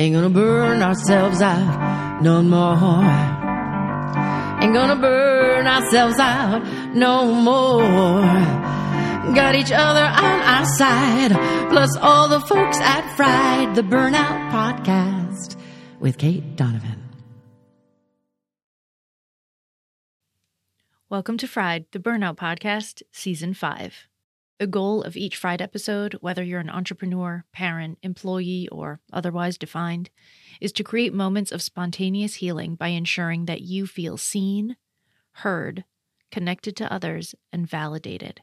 Ain't gonna burn ourselves out no more. Ain't gonna burn ourselves out no more. Got each other on our side, plus all the folks at Fried, the Burnout Podcast with Cait Donovan. Welcome to Fried, the Burnout Podcast, Season 5. The goal of each Fried episode, whether you're an entrepreneur, parent, employee, or otherwise defined, is to create moments of spontaneous healing by ensuring that you feel seen, heard, connected to others, and validated.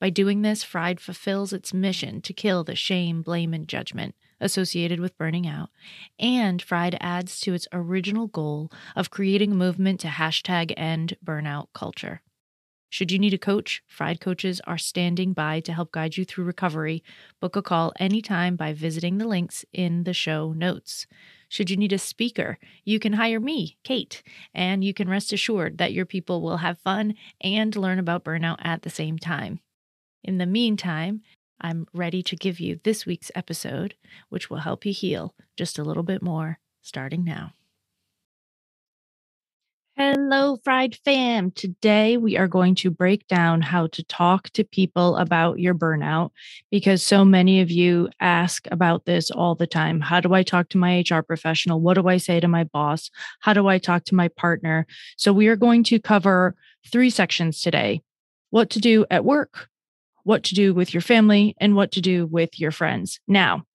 By doing this, Fried fulfills its mission to kill the shame, blame, and judgment associated with burning out, and Fried adds to its original goal of creating a movement to hashtag end burnout culture. Should you need a coach, Fried coaches are standing by to help guide you through recovery. Book a call anytime by visiting the links in the show notes. Should you need a speaker, you can hire me, Cait, and you can rest assured that your people will have fun and learn about burnout at the same time. In the meantime, I'm ready to give you this week's episode, which will help you heal just a little bit more starting now. Hello, Fried Fam. Today we are going to break down how to talk to people about your burnout because so many of you ask about this all the time. How do I talk to my HR professional? What do I say to my boss? How do I talk to my partner? So we are going to cover three sections today what to do at work, what to do with your family, and what to do with your friends. Now,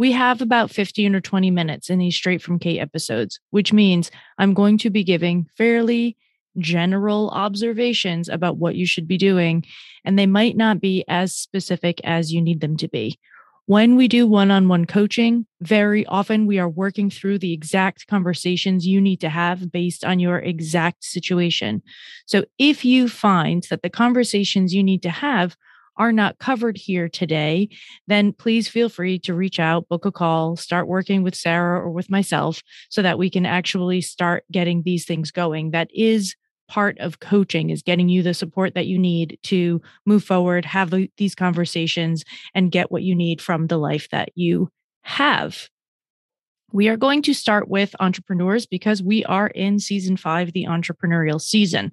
we have about 15 or 20 minutes in these straight from Cait episodes, which means I'm going to be giving fairly general observations about what you should be doing, and they might not be as specific as you need them to be. When we do one on one coaching, very often we are working through the exact conversations you need to have based on your exact situation. So if you find that the conversations you need to have are not covered here today, then please feel free to reach out, book a call, start working with Sarah or with myself so that we can actually start getting these things going. That is part of coaching is getting you the support that you need to move forward, have these conversations and get what you need from the life that you have. We are going to start with entrepreneurs because we are in season 5, the entrepreneurial season.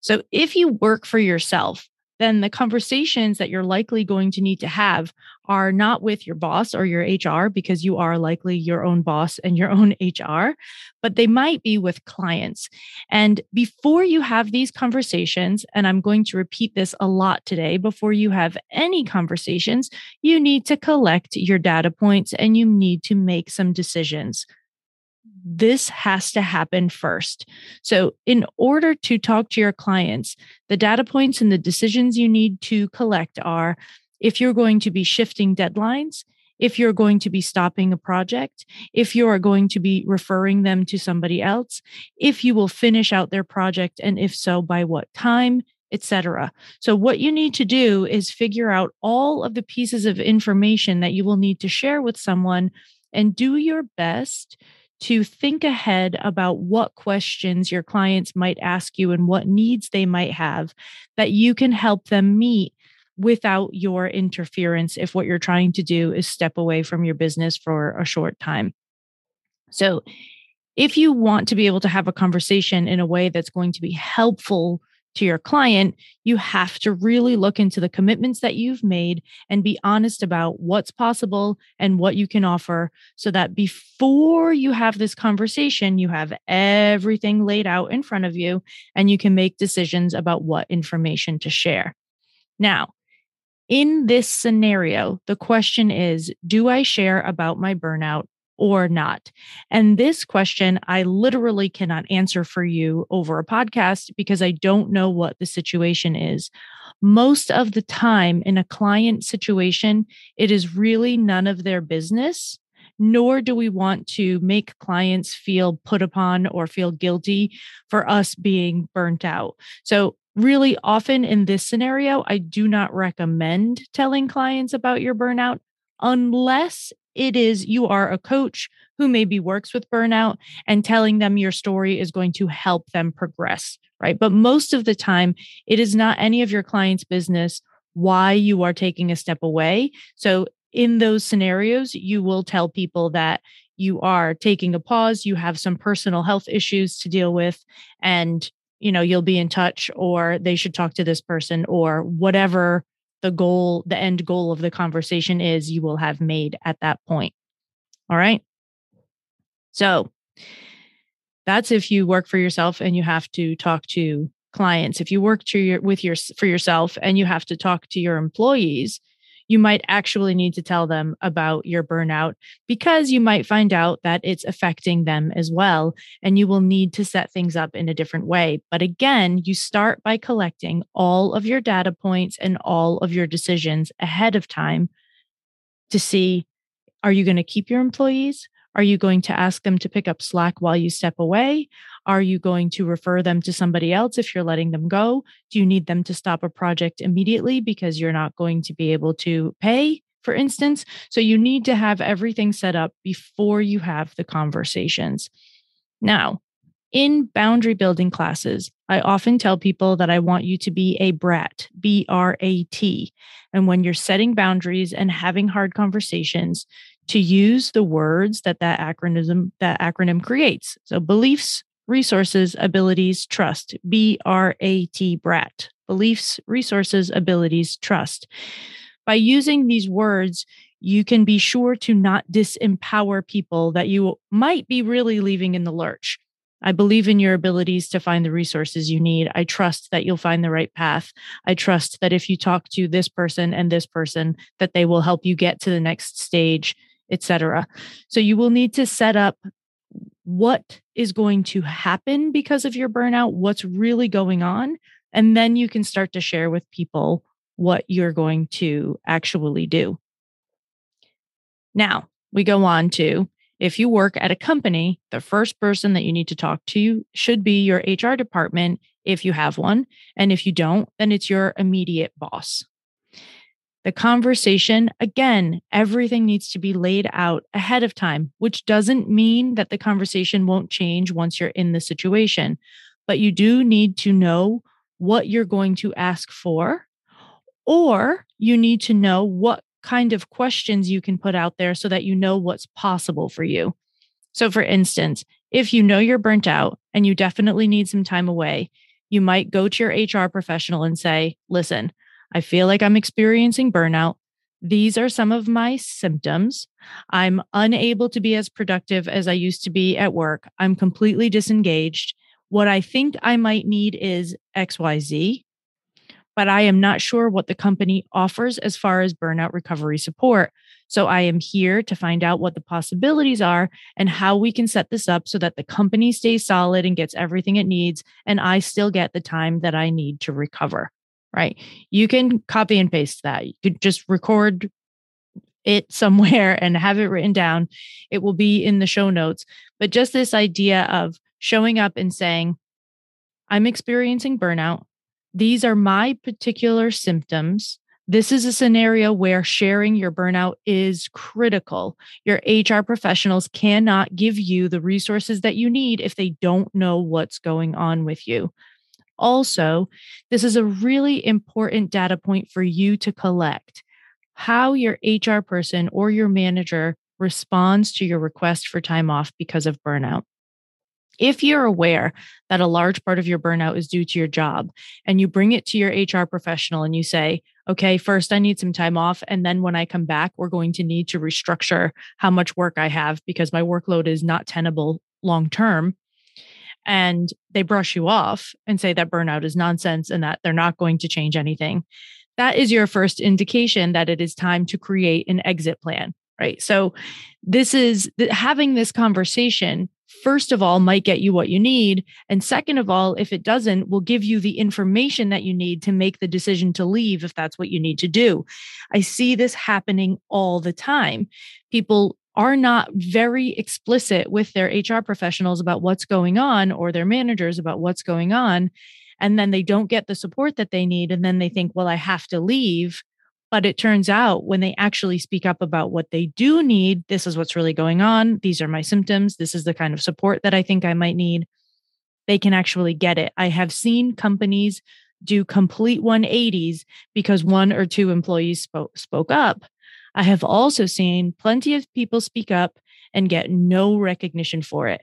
So if you work for yourself, then the conversations that you're likely going to need to have are not with your boss or your HR, because you are likely your own boss and your own HR, but they might be with clients. And before you have these conversations, and I'm going to repeat this a lot today, before you have any conversations, you need to collect your data points and you need to make some decisions this has to happen first. So, in order to talk to your clients, the data points and the decisions you need to collect are if you're going to be shifting deadlines, if you're going to be stopping a project, if you are going to be referring them to somebody else, if you will finish out their project, and if so, by what time, etc. So what you need to do is figure out all of the pieces of information that you will need to share with someone and do your best to think ahead about what questions your clients might ask you and what needs they might have that you can help them meet without your interference if what you're trying to do is step away from your business for a short time. So, if you want to be able to have a conversation in a way that's going to be helpful to your client, you have to really look into the commitments that you've made and be honest about what's possible and what you can offer so that before you have this conversation, you have everything laid out in front of you and you can make decisions about what information to share. Now, in this scenario, the question is Do I share about my burnout or not? And this question I literally cannot answer for you over a podcast because I don't know what the situation is. Most of the time in a client situation, it is really none of their business. Nor do we want to make clients feel put upon or feel guilty for us being burnt out. So, really often in this scenario, I do not recommend telling clients about your burnout unless it is you are a coach who maybe works with burnout and telling them your story is going to help them progress, right? But most of the time, it is not any of your clients' business why you are taking a step away. So in those scenarios, you will tell people that you are taking a pause, you have some personal health issues to deal with, and you know, you'll be in touch or they should talk to this person or whatever the goal, the end goal of the conversation is, you will have made at that point. All right. So that's if you work for yourself and you have to talk to clients. If you work to your with your for yourself and you have to talk to your employees, you might actually need to tell them about your burnout because you might find out that it's affecting them as well. And you will need to set things up in a different way. But again, you start by collecting all of your data points and all of your decisions ahead of time to see are you going to keep your employees? Are you going to ask them to pick up slack while you step away? Are you going to refer them to somebody else if you're letting them go? Do you need them to stop a project immediately because you're not going to be able to pay, for instance? So you need to have everything set up before you have the conversations. Now, in boundary building classes, I often tell people that I want you to be a brat, B R A T. And when you're setting boundaries and having hard conversations, to use the words that that acronym that acronym creates. So beliefs, resources, abilities, trust. B R A T BRAT. Beliefs, resources, abilities, trust. By using these words, you can be sure to not disempower people that you might be really leaving in the lurch. I believe in your abilities to find the resources you need. I trust that you'll find the right path. I trust that if you talk to this person and this person that they will help you get to the next stage etc. So you will need to set up what is going to happen because of your burnout, what's really going on, and then you can start to share with people what you're going to actually do. Now, we go on to if you work at a company, the first person that you need to talk to should be your HR department if you have one. And if you don't, then it's your immediate boss. The conversation, again, everything needs to be laid out ahead of time, which doesn't mean that the conversation won't change once you're in the situation, but you do need to know what you're going to ask for, or you need to know what kind of questions you can put out there so that you know what's possible for you. So, for instance, if you know you're burnt out and you definitely need some time away, you might go to your HR professional and say, Listen, I feel like I'm experiencing burnout. These are some of my symptoms. I'm unable to be as productive as I used to be at work. I'm completely disengaged. What I think I might need is XYZ, but I am not sure what the company offers as far as burnout recovery support. So I am here to find out what the possibilities are and how we can set this up so that the company stays solid and gets everything it needs, and I still get the time that I need to recover right? You can copy and paste that. You could just record it somewhere and have it written down. It will be in the show notes. But just this idea of showing up and saying, I'm experiencing burnout. These are my particular symptoms. This is a scenario where sharing your burnout is critical. Your HR professionals cannot give you the resources that you need if they don't know what's going on with you. Also, this is a really important data point for you to collect how your HR person or your manager responds to your request for time off because of burnout. If you're aware that a large part of your burnout is due to your job and you bring it to your HR professional and you say, okay, first I need some time off. And then when I come back, we're going to need to restructure how much work I have because my workload is not tenable long term and they brush you off and say that burnout is nonsense and that they're not going to change anything, that is your first indication that it is time to create an exit plan, right? So, this is having this conversation. First of all, might get you what you need. And second of all, if it doesn't, will give you the information that you need to make the decision to leave if that's what you need to do. I see this happening all the time. People are not very explicit with their HR professionals about what's going on or their managers about what's going on. And then they don't get the support that they need. And then they think, well, I have to leave. But it turns out when they actually speak up about what they do need, this is what's really going on. These are my symptoms. This is the kind of support that I think I might need. They can actually get it. I have seen companies do complete 180s because one or two employees spoke, spoke up I have also seen plenty of people speak up and get no recognition for it.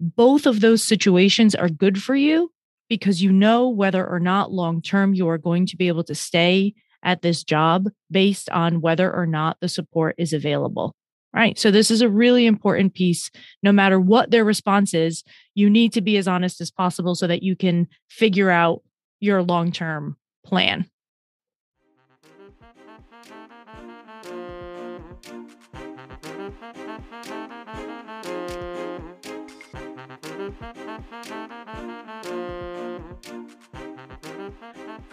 Both of those situations are good for you because you know whether or not long term you are going to be able to stay at this job based on whether or not the support is available. Right. So, this is a really important piece. No matter what their response is, you need to be as honest as possible so that you can figure out your long term plan.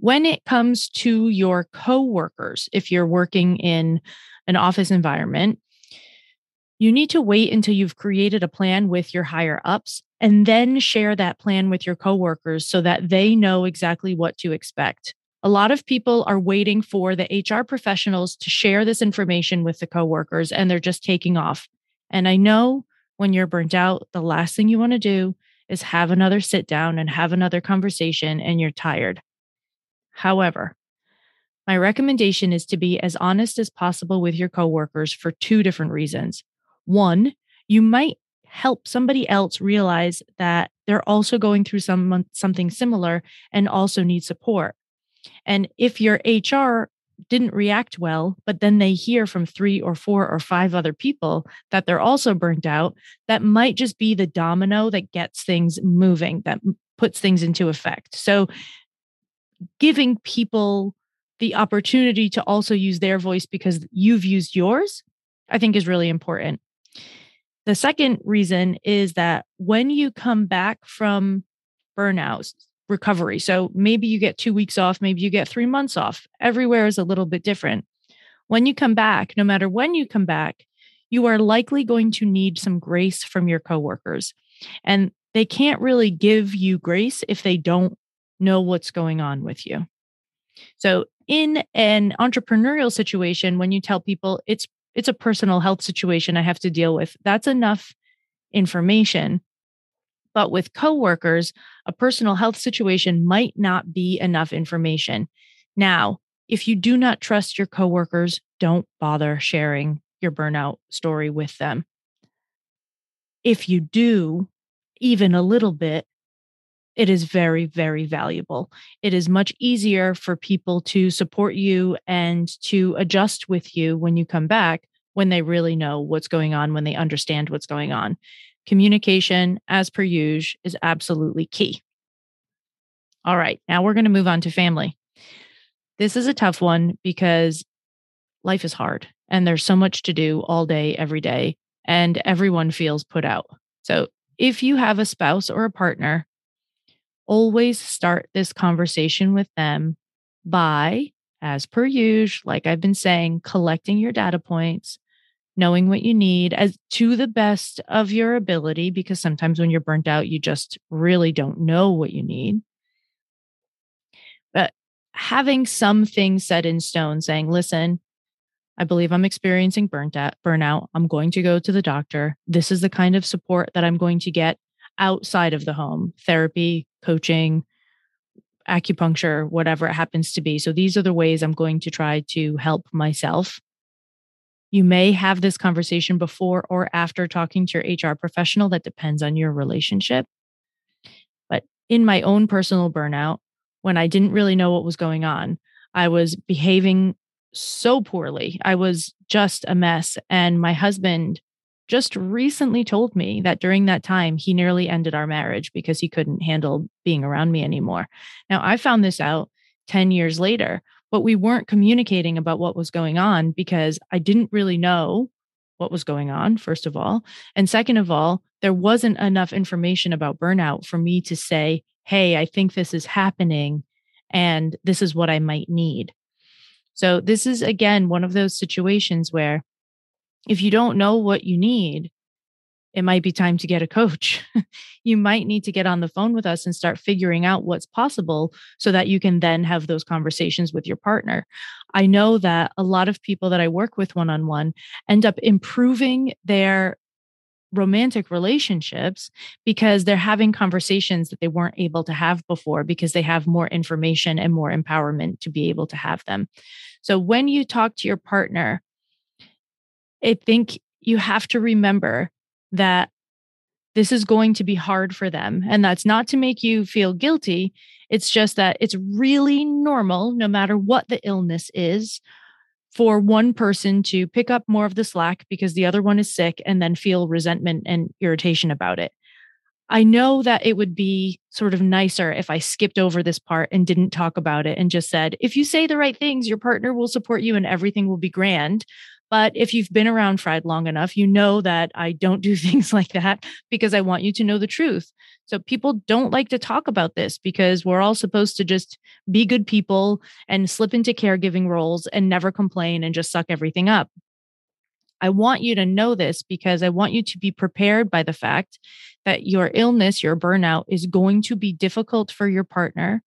When it comes to your coworkers, if you're working in an office environment, you need to wait until you've created a plan with your higher ups and then share that plan with your coworkers so that they know exactly what to expect. A lot of people are waiting for the HR professionals to share this information with the coworkers and they're just taking off. And I know when you're burnt out, the last thing you want to do is have another sit down and have another conversation and you're tired. However, my recommendation is to be as honest as possible with your coworkers for two different reasons. One, you might help somebody else realize that they're also going through some something similar and also need support. And if your HR didn't react well, but then they hear from three or four or five other people that they're also burnt out, that might just be the domino that gets things moving, that puts things into effect. So, giving people the opportunity to also use their voice because you've used yours, I think is really important. The second reason is that when you come back from burnout recovery. So maybe you get two weeks off, maybe you get three months off. Everywhere is a little bit different. When you come back, no matter when you come back, you are likely going to need some grace from your coworkers. And they can't really give you grace if they don't know what's going on with you. So in an entrepreneurial situation when you tell people it's it's a personal health situation I have to deal with, that's enough information but with coworkers, a personal health situation might not be enough information. Now, if you do not trust your coworkers, don't bother sharing your burnout story with them. If you do, even a little bit, it is very, very valuable. It is much easier for people to support you and to adjust with you when you come back when they really know what's going on, when they understand what's going on communication, as per usual, is absolutely key. All right, now we're going to move on to family. This is a tough one because life is hard and there's so much to do all day, every day, and everyone feels put out. So if you have a spouse or a partner, always start this conversation with them by, as per usual, like I've been saying, collecting your data points, knowing what you need as to the best of your ability because sometimes when you're burnt out you just really don't know what you need. But having some things set in stone saying listen i believe i'm experiencing burnt out burnout. I'm going to go to the doctor. This is the kind of support that i'm going to get outside of the home. Therapy coaching acupuncture whatever it happens to be so these are the ways i'm going to try to help myself you may have this conversation before or after talking to your HR professional. That depends on your relationship. But in my own personal burnout, when I didn't really know what was going on. I was behaving so poorly. I was just a mess. And my husband just recently told me that during that time, he nearly ended our marriage because he couldn't handle being around me anymore. Now, I found this out 10 years later, but we weren't communicating about what was going on because I didn't really know what was going on, first of all. And second of all, there wasn't enough information about burnout for me to say, hey, I think this is happening and this is what I might need. So, this is again one of those situations where if you don't know what you need, it might be time to get a coach. you might need to get on the phone with us and start figuring out what's possible so that you can then have those conversations with your partner. I know that a lot of people that I work with one on one end up improving their romantic relationships because they're having conversations that they weren't able to have before because they have more information and more empowerment to be able to have them. So when you talk to your partner, I think you have to remember that this is going to be hard for them. And that's not to make you feel guilty. It's just that it's really normal, no matter what the illness is, for one person to pick up more of the slack because the other one is sick and then feel resentment and irritation about it. I know that it would be sort of nicer if I skipped over this part and didn't talk about it and just said, if you say the right things, your partner will support you and everything will be grand. But if you've been around Fried long enough, you know that I don't do things like that because I want you to know the truth. So people don't like to talk about this because we're all supposed to just be good people and slip into caregiving roles and never complain and just suck everything up. I want you to know this because I want you to be prepared by the fact that your illness, your burnout is going to be difficult for your partner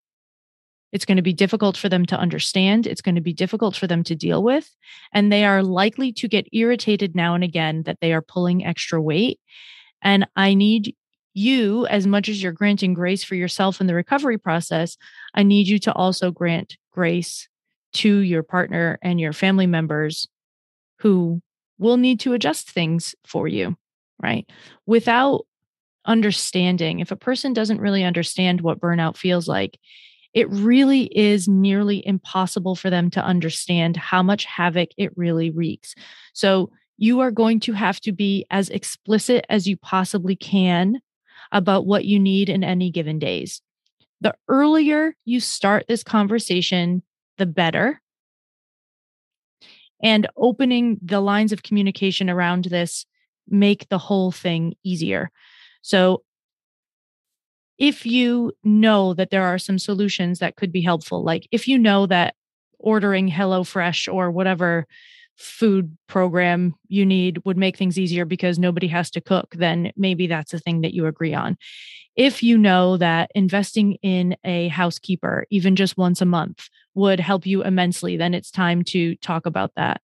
it's going to be difficult for them to understand. It's going to be difficult for them to deal with. And they are likely to get irritated now and again that they are pulling extra weight. And I need you, as much as you're granting grace for yourself in the recovery process, I need you to also grant grace to your partner and your family members who will need to adjust things for you, right? Without understanding, if a person doesn't really understand what burnout feels like, it really is nearly impossible for them to understand how much havoc it really wreaks. So you are going to have to be as explicit as you possibly can about what you need in any given days. The earlier you start this conversation, the better. And opening the lines of communication around this make the whole thing easier. So if you know that there are some solutions that could be helpful, like if you know that ordering HelloFresh or whatever food program you need would make things easier because nobody has to cook, then maybe that's a thing that you agree on. If you know that investing in a housekeeper, even just once a month, would help you immensely, then it's time to talk about that.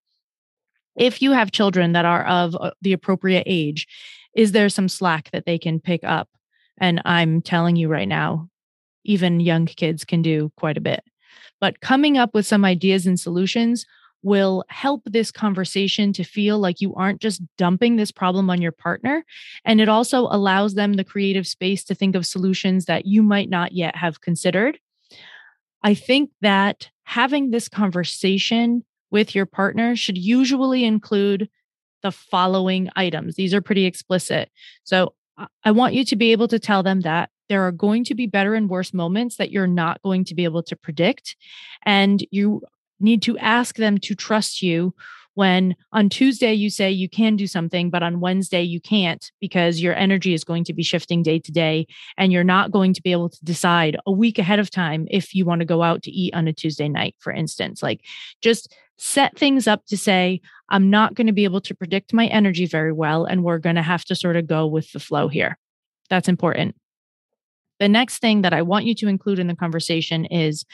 If you have children that are of uh, the appropriate age, is there some slack that they can pick up? And I'm telling you right now, even young kids can do quite a bit. But coming up with some ideas and solutions will help this conversation to feel like you aren't just dumping this problem on your partner. And it also allows them the creative space to think of solutions that you might not yet have considered. I think that having this conversation with your partner should usually include the following items. These are pretty explicit. So, I want you to be able to tell them that there are going to be better and worse moments that you're not going to be able to predict. And you need to ask them to trust you when on Tuesday you say you can do something, but on Wednesday you can't because your energy is going to be shifting day to day and you're not going to be able to decide a week ahead of time if you want to go out to eat on a Tuesday night, for instance. Like just set things up to say, I'm not going to be able to predict my energy very well, and we're going to have to sort of go with the flow here. That's important. The next thing that I want you to include in the conversation is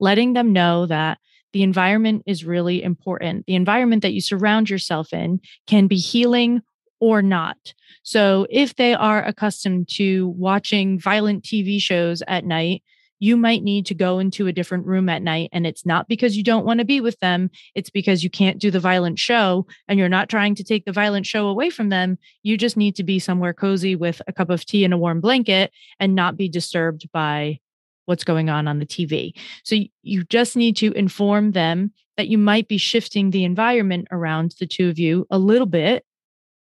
letting them know that the environment is really important. The environment that you surround yourself in can be healing or not. So, if they are accustomed to watching violent TV shows at night, you might need to go into a different room at night. And it's not because you don't want to be with them, it's because you can't do the violent show and you're not trying to take the violent show away from them. You just need to be somewhere cozy with a cup of tea and a warm blanket and not be disturbed by what's going on on the TV. So you just need to inform them that you might be shifting the environment around the two of you a little bit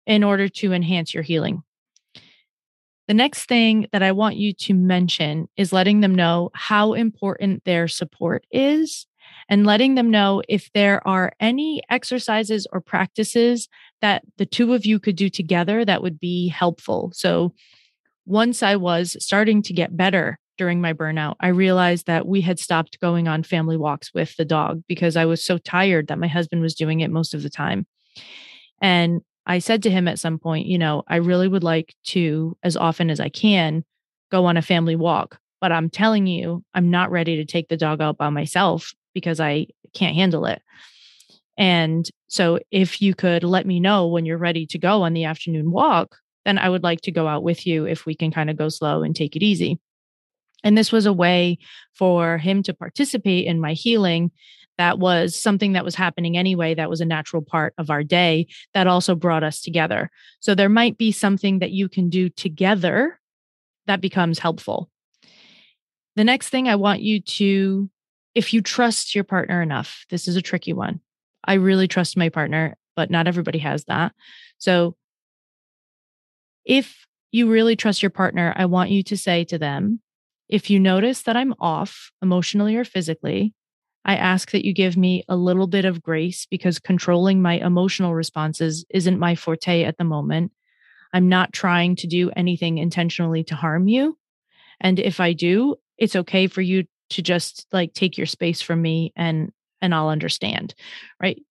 in order to enhance your healing. The next thing that I want you to mention is letting them know how important their support is and letting them know if there are any exercises or practices that the two of you could do together that would be helpful. So, once I was starting to get better during my burnout, I realized that we had stopped going on family walks with the dog because I was so tired that my husband was doing it most of the time. And I said to him at some point, you know, I really would like to, as often as I can, go on a family walk. But I'm telling you, I'm not ready to take the dog out by myself because I can't handle it. And so if you could let me know when you're ready to go on the afternoon walk, then I would like to go out with you if we can kind of go slow and take it easy. And this was a way for him to participate in my healing that was something that was happening anyway that was a natural part of our day that also brought us together. So there might be something that you can do together that becomes helpful. The next thing i want you to if you trust your partner enough this is a tricky one. I really trust my partner but not everybody has that. So if you really trust your partner i want you to say to them if you notice that i'm off emotionally or physically I ask that you give me a little bit of grace because controlling my emotional responses isn't my forte at the moment. I'm not trying to do anything intentionally to harm you. And if I do, it's okay for you to just like take your space from me and and I'll understand. Right?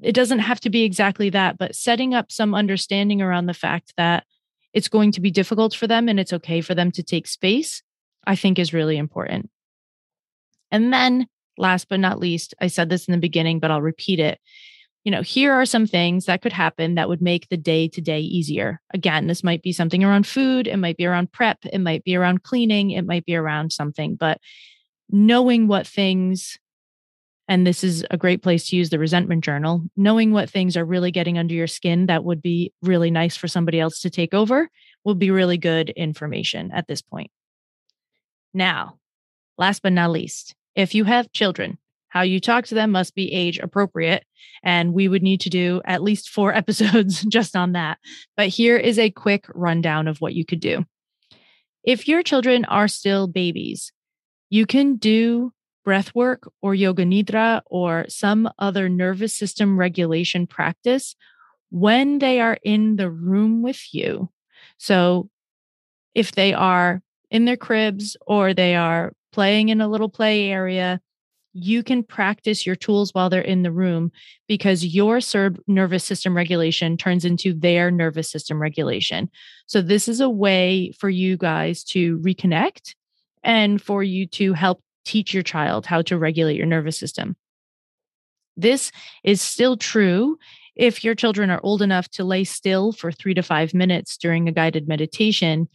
It doesn't have to be exactly that, but setting up some understanding around the fact that it's going to be difficult for them and it's okay for them to take space, I think is really important. And then last but not least, I said this in the beginning, but I'll repeat it. You know, here are some things that could happen that would make the day to day easier. Again, this might be something around food, it might be around prep, it might be around cleaning, it might be around something, but knowing what things and this is a great place to use the resentment journal. Knowing what things are really getting under your skin that would be really nice for somebody else to take over will be really good information at this point. Now, last but not least, if you have children, how you talk to them must be age appropriate. And we would need to do at least four episodes just on that. But here is a quick rundown of what you could do. If your children are still babies, you can do breath work or yoga nidra or some other nervous system regulation practice when they are in the room with you. So if they are in their cribs or they are playing in a little play area, you can practice your tools while they're in the room because your SERB nervous system regulation turns into their nervous system regulation. So, this is a way for you guys to reconnect and for you to help teach your child how to regulate your nervous system. This is still true if your children are old enough to lay still for three to five minutes during a guided meditation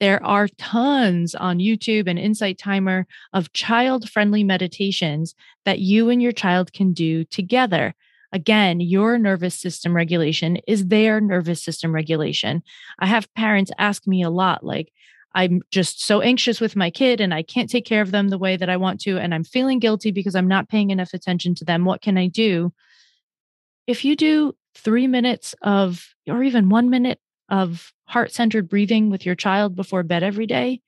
there are tons on YouTube and Insight Timer of child friendly meditations that you and your child can do together. Again, your nervous system regulation is their nervous system regulation. I have parents ask me a lot, like, I'm just so anxious with my kid and I can't take care of them the way that I want to. And I'm feeling guilty because I'm not paying enough attention to them. What can I do? If you do three minutes of, or even one minute of heart centered breathing with your child before bed every day,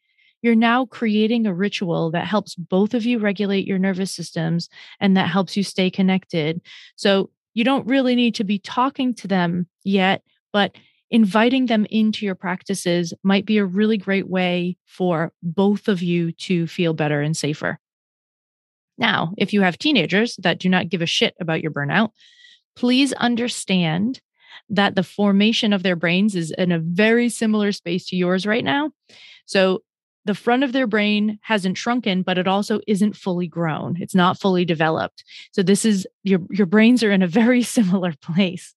you're now creating a ritual that helps both of you regulate your nervous systems and that helps you stay connected. So you don't really need to be talking to them yet, but inviting them into your practices might be a really great way for both of you to feel better and safer. Now, if you have teenagers that do not give a shit about your burnout, please understand that the formation of their brains is in a very similar space to yours right now. So the front of their brain hasn't shrunken, but it also isn't fully grown. It's not fully developed. So this is your your brains are in a very similar place.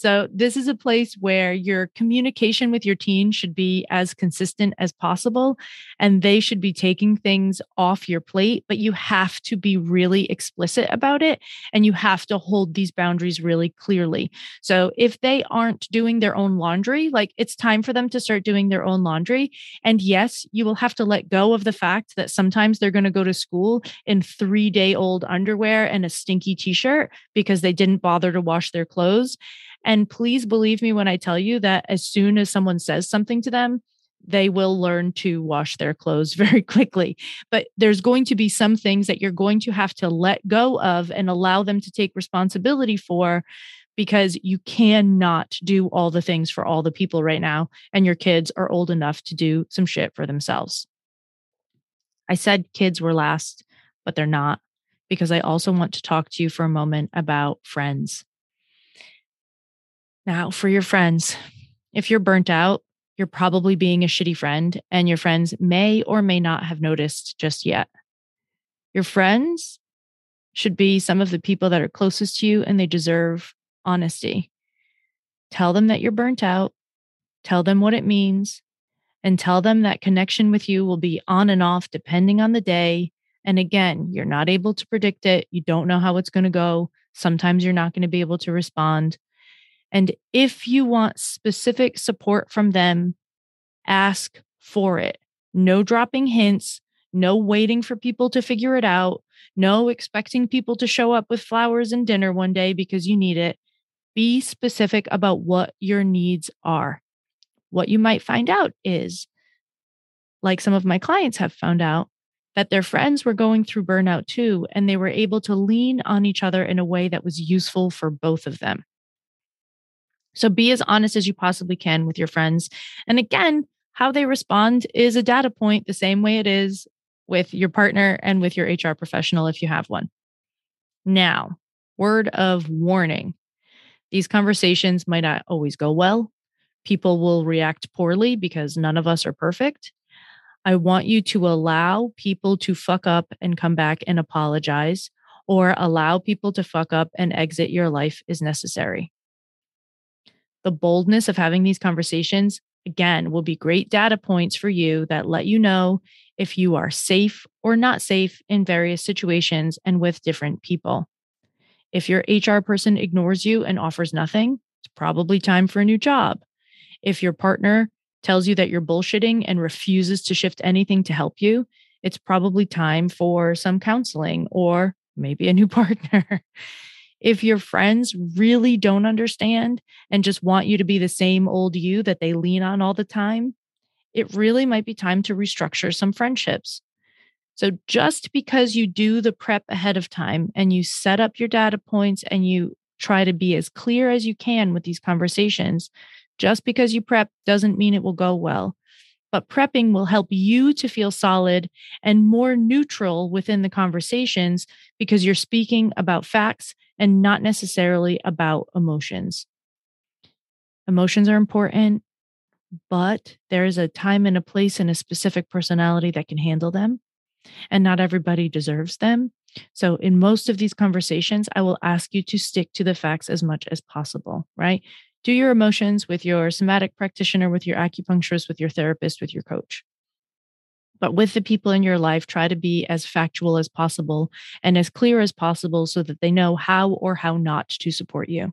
So, this is a place where your communication with your teen should be as consistent as possible, and they should be taking things off your plate, but you have to be really explicit about it and you have to hold these boundaries really clearly. So, if they aren't doing their own laundry, like it's time for them to start doing their own laundry. And yes, you will have to let go of the fact that sometimes they're going to go to school in three day old underwear and a stinky t shirt because they didn't bother to wash their clothes. And please believe me when I tell you that as soon as someone says something to them, they will learn to wash their clothes very quickly. But there's going to be some things that you're going to have to let go of and allow them to take responsibility for because you cannot do all the things for all the people right now. And your kids are old enough to do some shit for themselves. I said kids were last, but they're not because I also want to talk to you for a moment about friends. Now, for your friends, if you're burnt out, you're probably being a shitty friend, and your friends may or may not have noticed just yet. Your friends should be some of the people that are closest to you, and they deserve honesty. Tell them that you're burnt out, tell them what it means, and tell them that connection with you will be on and off depending on the day. And again, you're not able to predict it. You don't know how it's going to go. Sometimes you're not going to be able to respond. And if you want specific support from them, ask for it. No dropping hints, no waiting for people to figure it out, no expecting people to show up with flowers and dinner one day because you need it. Be specific about what your needs are. What you might find out is, like some of my clients have found out, that their friends were going through burnout too, and they were able to lean on each other in a way that was useful for both of them. So be as honest as you possibly can with your friends. And again, how they respond is a data point the same way it is with your partner and with your HR professional if you have one. Now, word of warning these conversations might not always go well. People will react poorly because none of us are perfect. I want you to allow people to fuck up and come back and apologize, or allow people to fuck up and exit your life is necessary the boldness of having these conversations, again, will be great data points for you that let you know if you are safe or not safe in various situations and with different people. If your HR person ignores you and offers nothing, it's probably time for a new job. If your partner tells you that you're bullshitting and refuses to shift anything to help you, it's probably time for some counseling or maybe a new partner if your friends really don't understand and just want you to be the same old you that they lean on all the time, it really might be time to restructure some friendships. So, just because you do the prep ahead of time and you set up your data points and you try to be as clear as you can with these conversations, just because you prep doesn't mean it will go well. But prepping will help you to feel solid and more neutral within the conversations because you're speaking about facts and not necessarily about emotions. Emotions are important, but there is a time and a place and a specific personality that can handle them, and not everybody deserves them. So, in most of these conversations, I will ask you to stick to the facts as much as possible, right? Do your emotions with your somatic practitioner, with your acupuncturist, with your therapist, with your coach. But with the people in your life, try to be as factual as possible and as clear as possible so that they know how or how not to support you.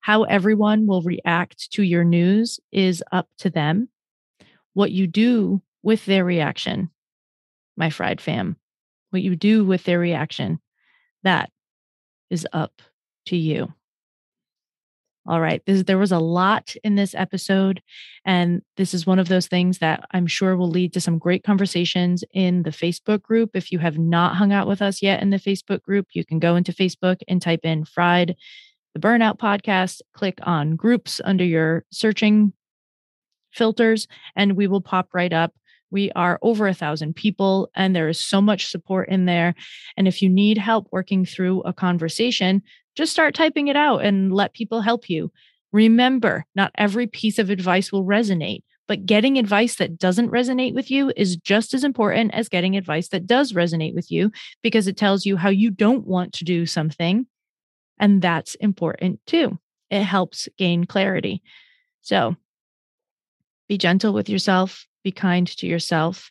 How everyone will react to your news is up to them. What you do with their reaction, my fried fam, what you do with their reaction, that is up to you. All right. This, there was a lot in this episode. And this is one of those things that I'm sure will lead to some great conversations in the Facebook group. If you have not hung out with us yet in the Facebook group, you can go into Facebook and type in Fried, the Burnout Podcast, click on groups under your searching filters, and we will pop right up. We are over a thousand people, and there is so much support in there. And if you need help working through a conversation, just start typing it out and let people help you. Remember, not every piece of advice will resonate, but getting advice that doesn't resonate with you is just as important as getting advice that does resonate with you because it tells you how you don't want to do something. And that's important too. it helps gain clarity. So be gentle with yourself, be kind to yourself,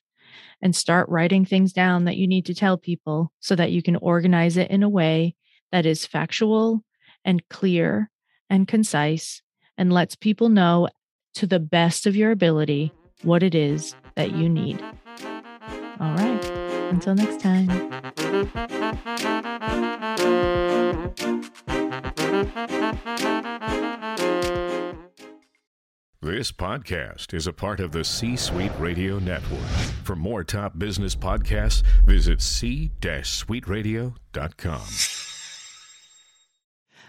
and start writing things down that you need to tell people so that you can organize it in a way that is factual and clear and concise and lets people know to the best of your ability what it is that you need. All right. Until next time. This podcast is a part of the C Suite Radio Network. For more top business podcasts, visit c-suiteradio.com.